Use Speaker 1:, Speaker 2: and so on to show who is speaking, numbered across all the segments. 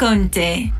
Speaker 1: Conte,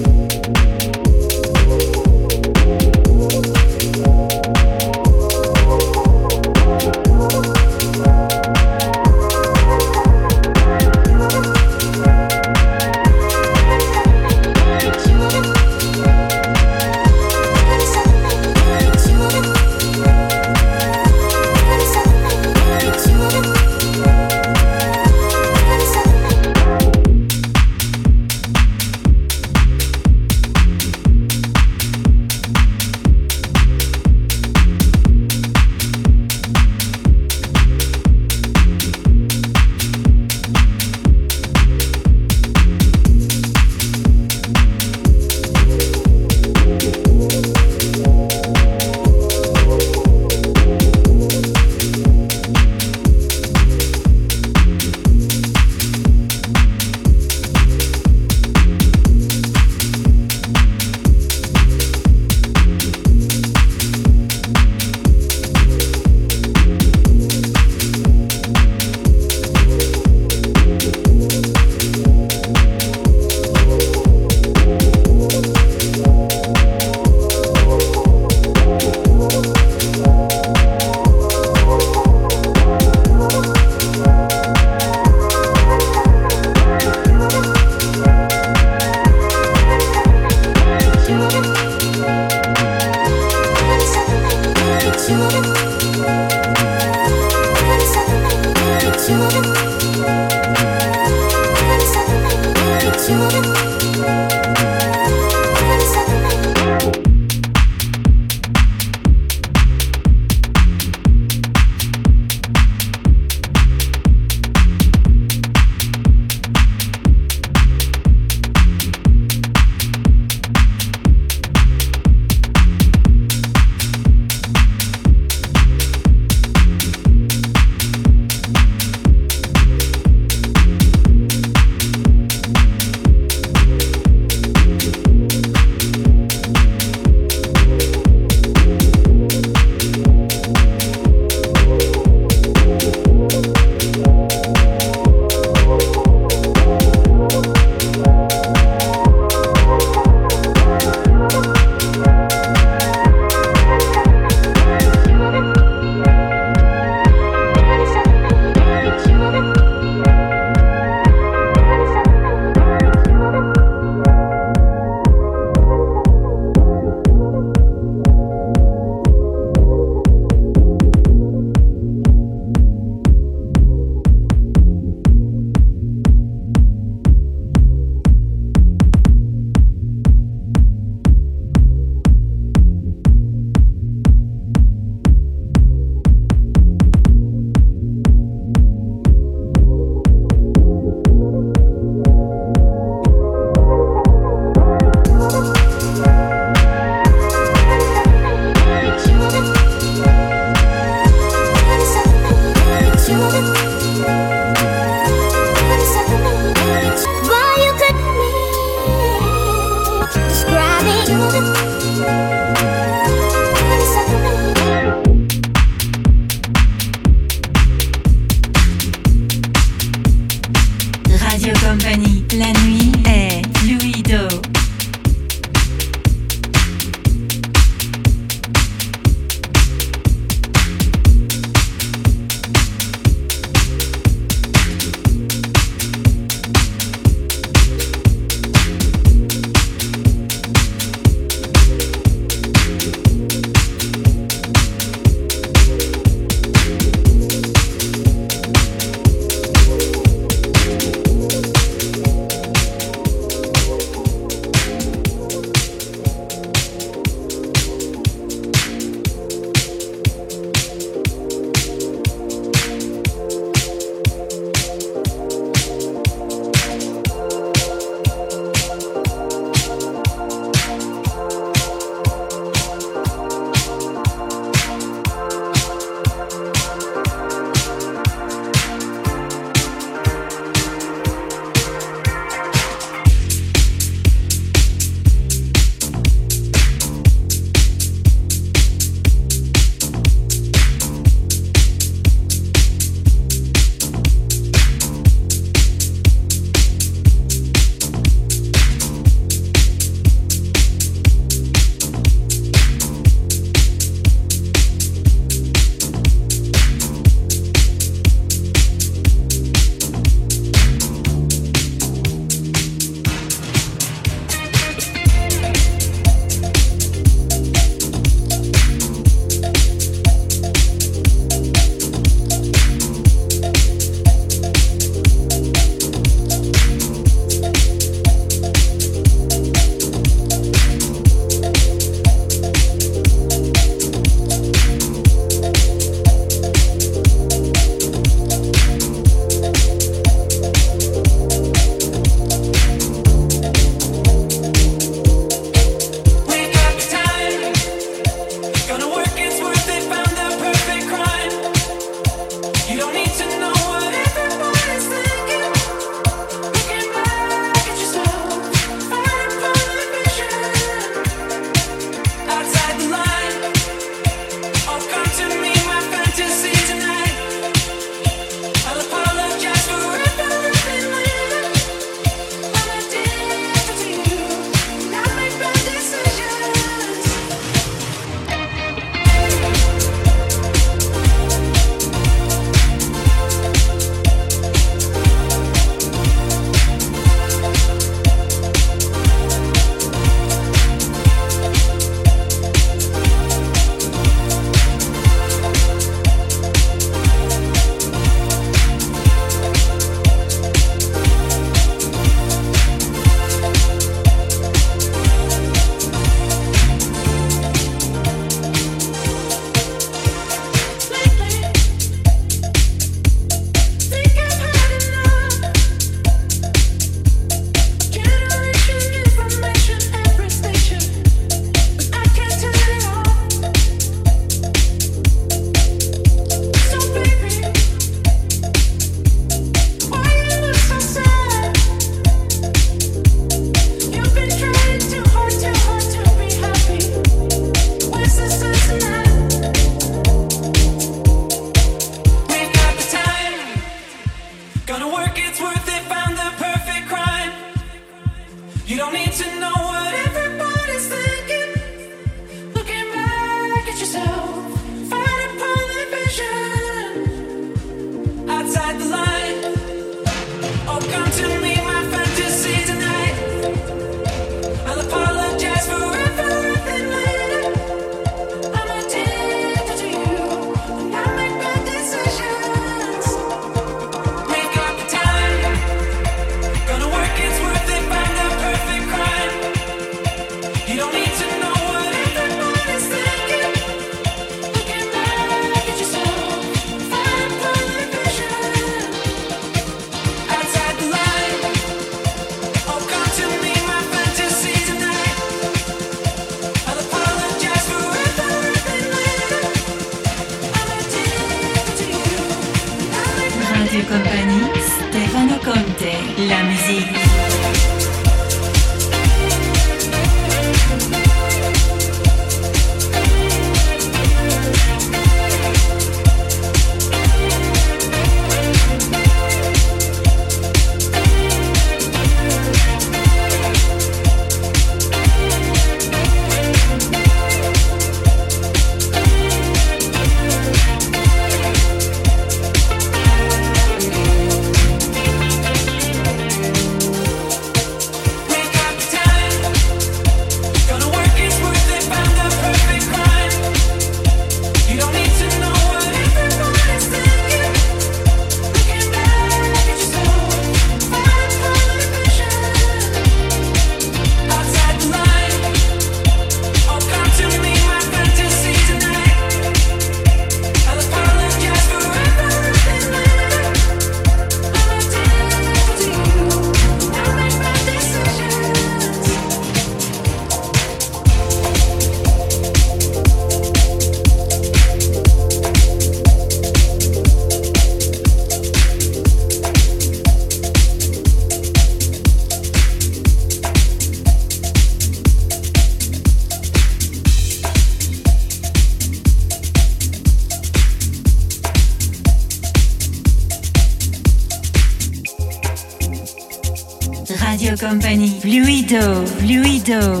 Speaker 1: fluido.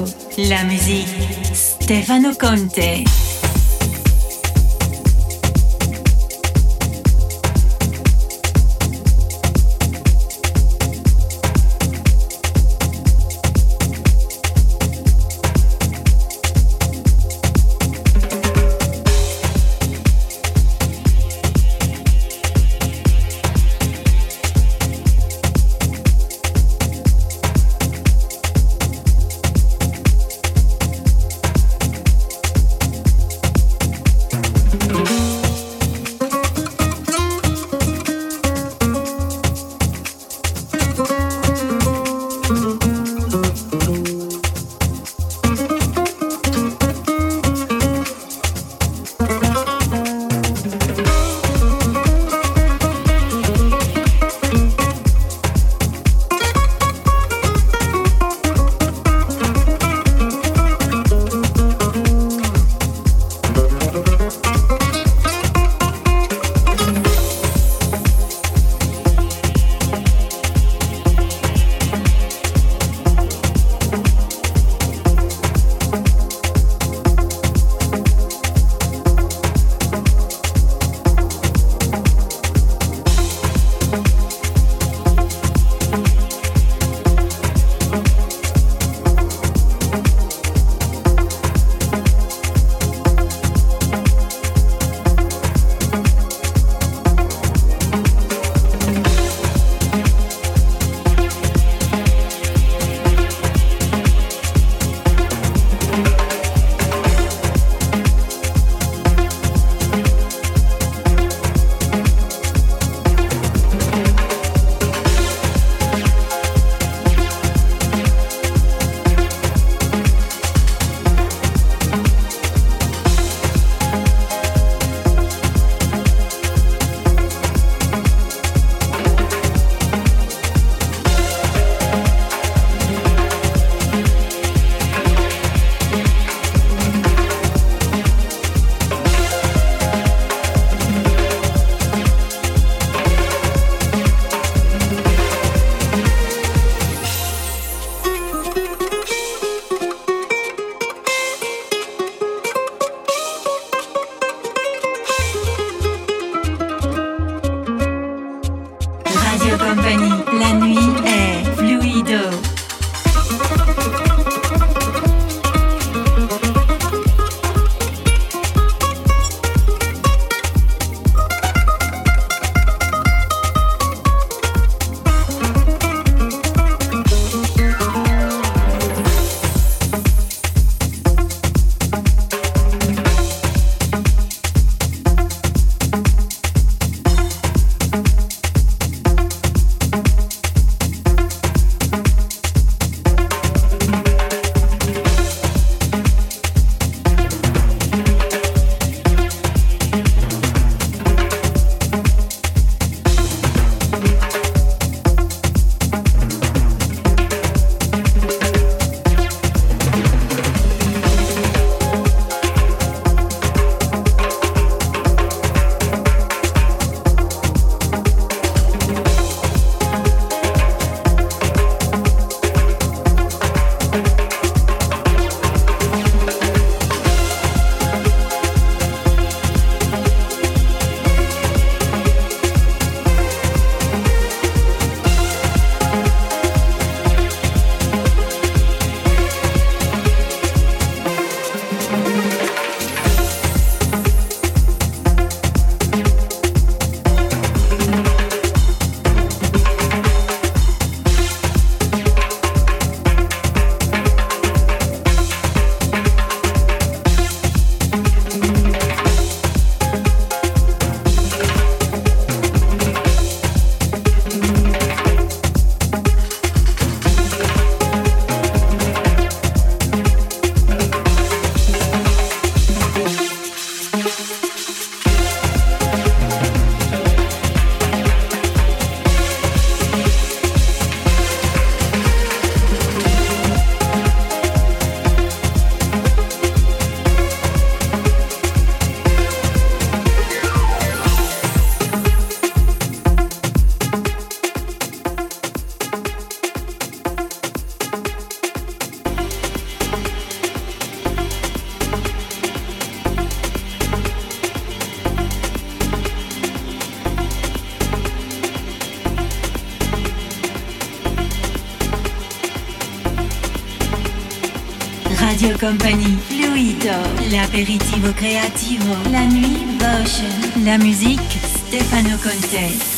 Speaker 1: Company, Fluido, l'aperitivo creativo, la nuit Voce, la musique Stefano Conte.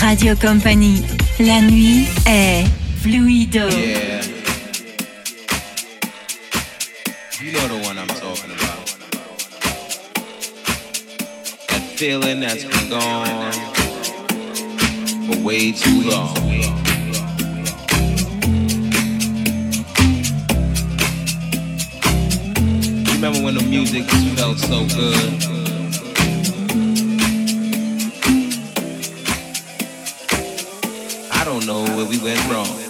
Speaker 1: Radio Company. La nuit est fluido.
Speaker 2: Yeah. You know the one I'm talking about. That feeling that's been gone for way too long. Remember when the music felt so good? Where we went wrong.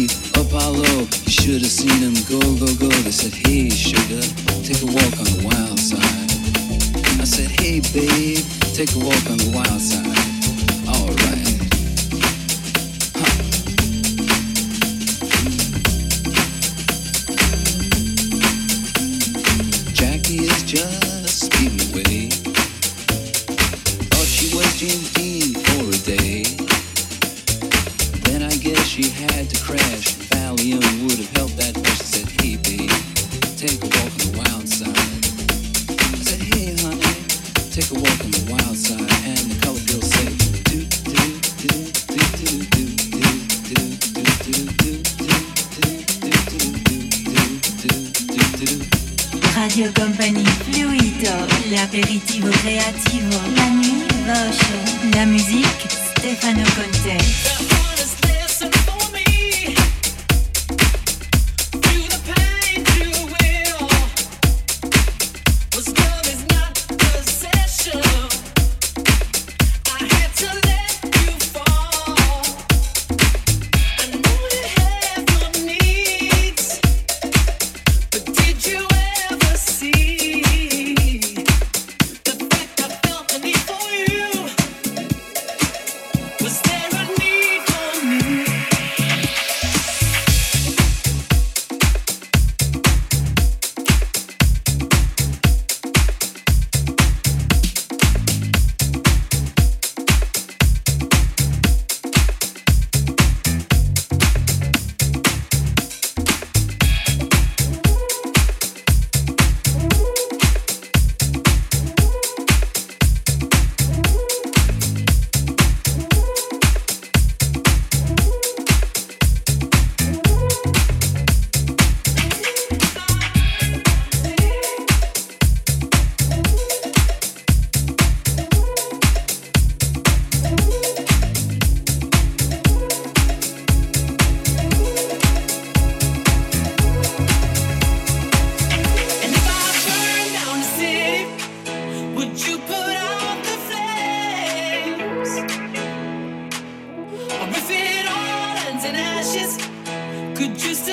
Speaker 3: should have seen them go, go, go. They said, hey, sugar, take a walk on the wild side. I said, hey, babe, take a walk on the wild side.
Speaker 1: Radio Company Fluido, l'apéritivo creativo, la nuit, la musique, Stefano Conte.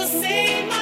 Speaker 4: save my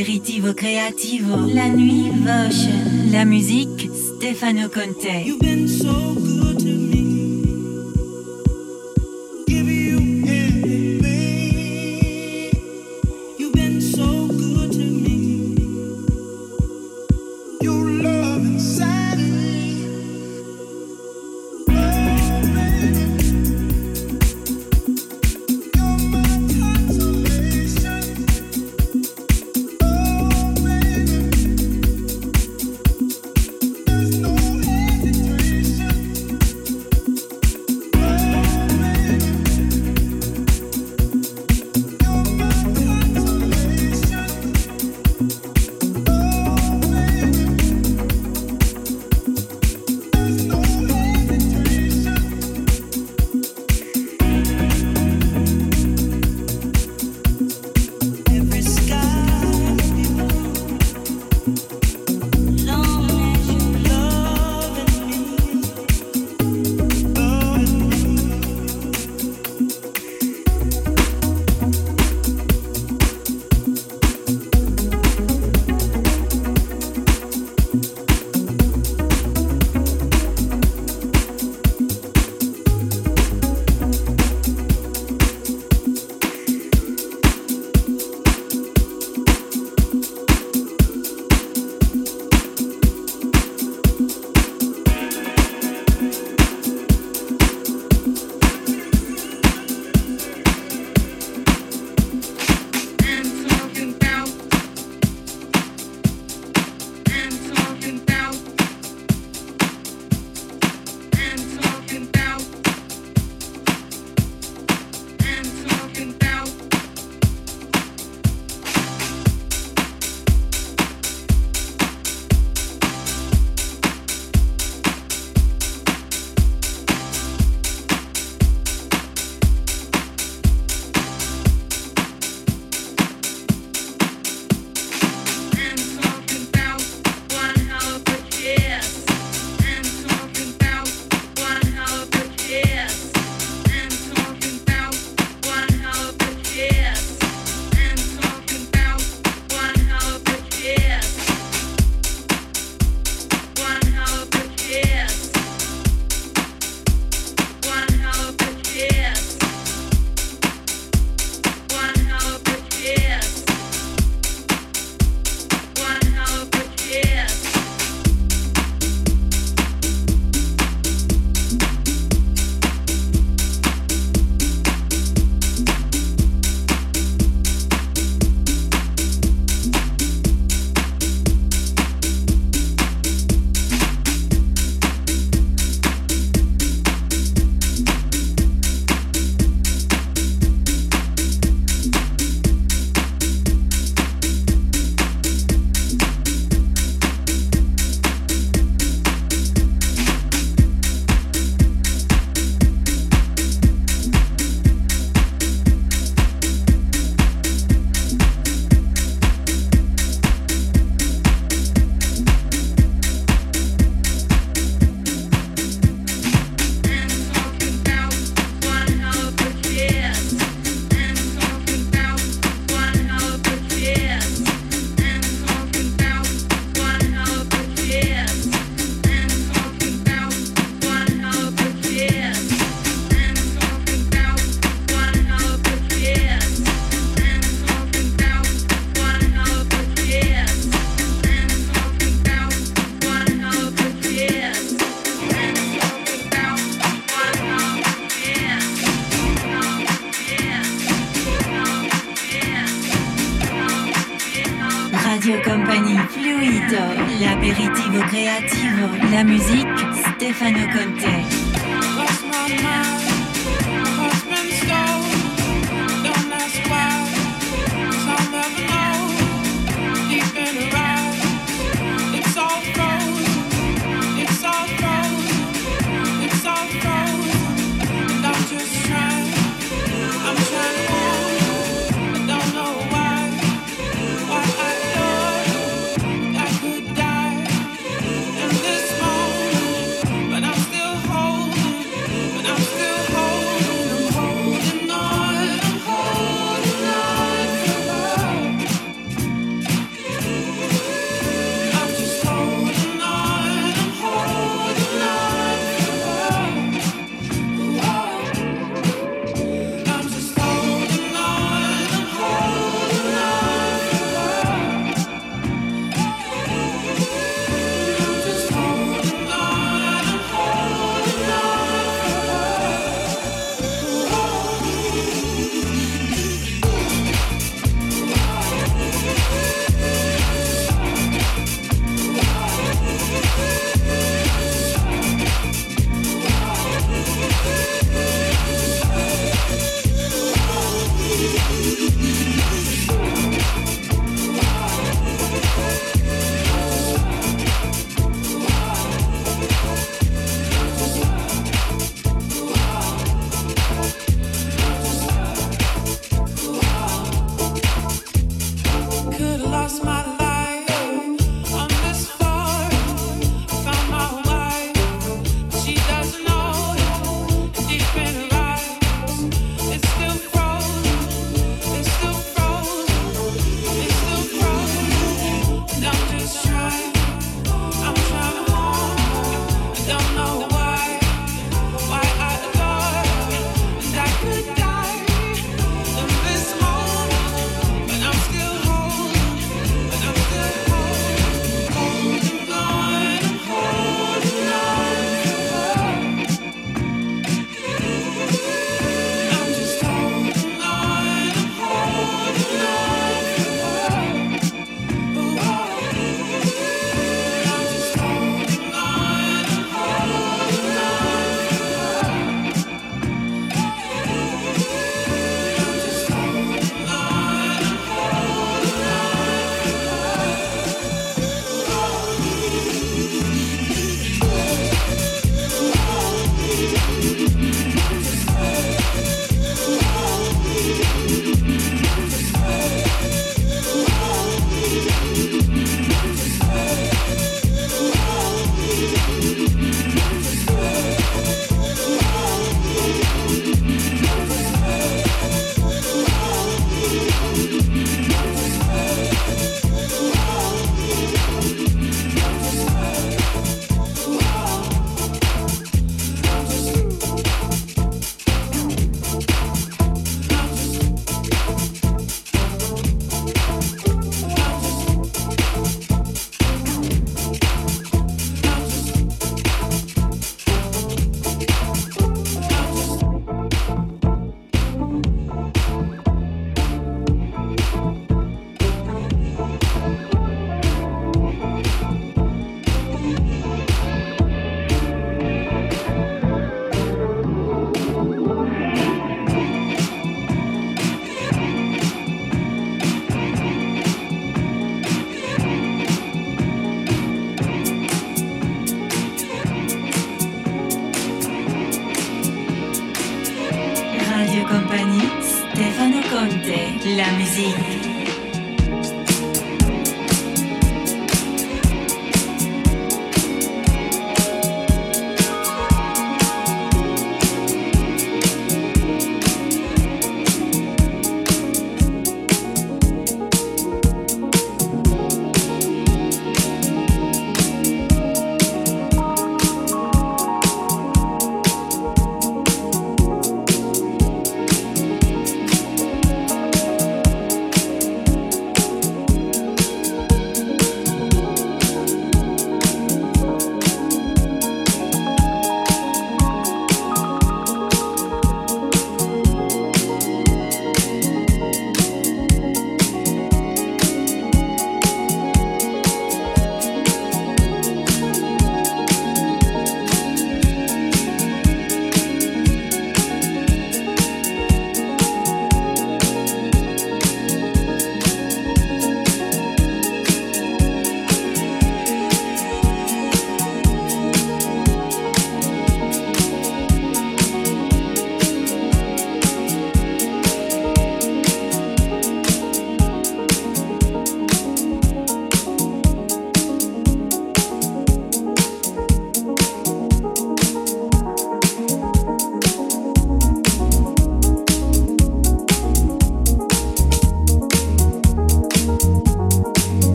Speaker 1: Aperitivo creativo, la nuit Votion, la musique Stefano Conte.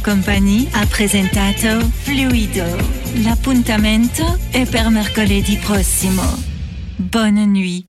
Speaker 1: Radio Company ha presentato Fluido. L'appuntamento è per mercoledì prossimo. Bonne nuit.